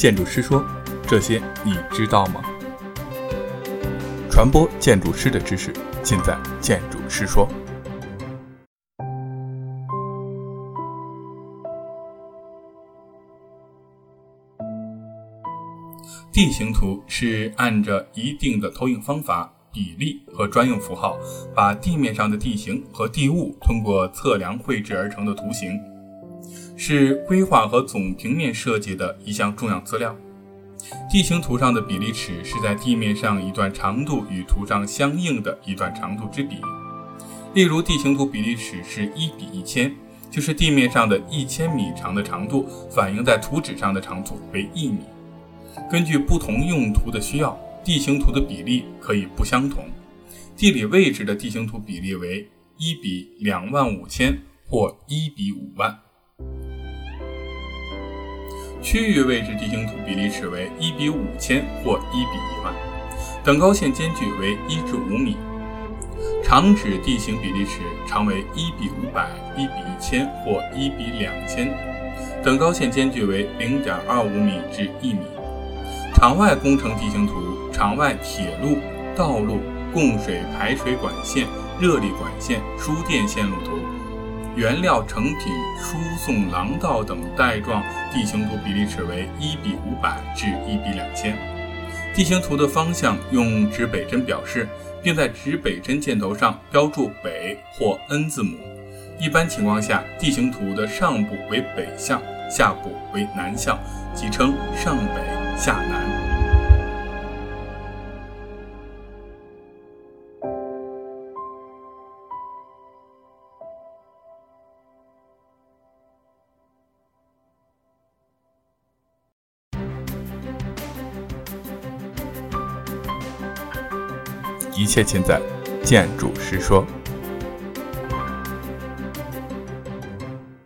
建筑师说：“这些你知道吗？”传播建筑师的知识，尽在建筑师说。地形图是按着一定的投影方法、比例和专用符号，把地面上的地形和地物通过测量绘制而成的图形，是规划和总平面设计的一项重要资料。地形图上的比例尺是在地面上一段长度与图上相应的一段长度之比。例如，地形图比例尺是一比一千，就是地面上的一千米长的长度反映在图纸上的长度为一米。根据不同用途的需要，地形图的比例可以不相同。地理位置的地形图比例为一比两万五千或一比五万。区域位置地形图比例尺为一比五千或一比一万，等高线间距为一至五米。长指地形比例尺长为一比五百、一比一千或一比两千，等高线间距为零点二五米至一米。场外工程地形图，场外铁路、道路、供水排水管线、热力管线、输电线路图。原料成品输送廊道等带状地形图比例尺为一比五百至一比两千。地形图的方向用指北针表示，并在指北针箭头上标注北或 N 字母。一般情况下，地形图的上部为北向，下部为南向，即称上北下南。一切尽在建筑师说。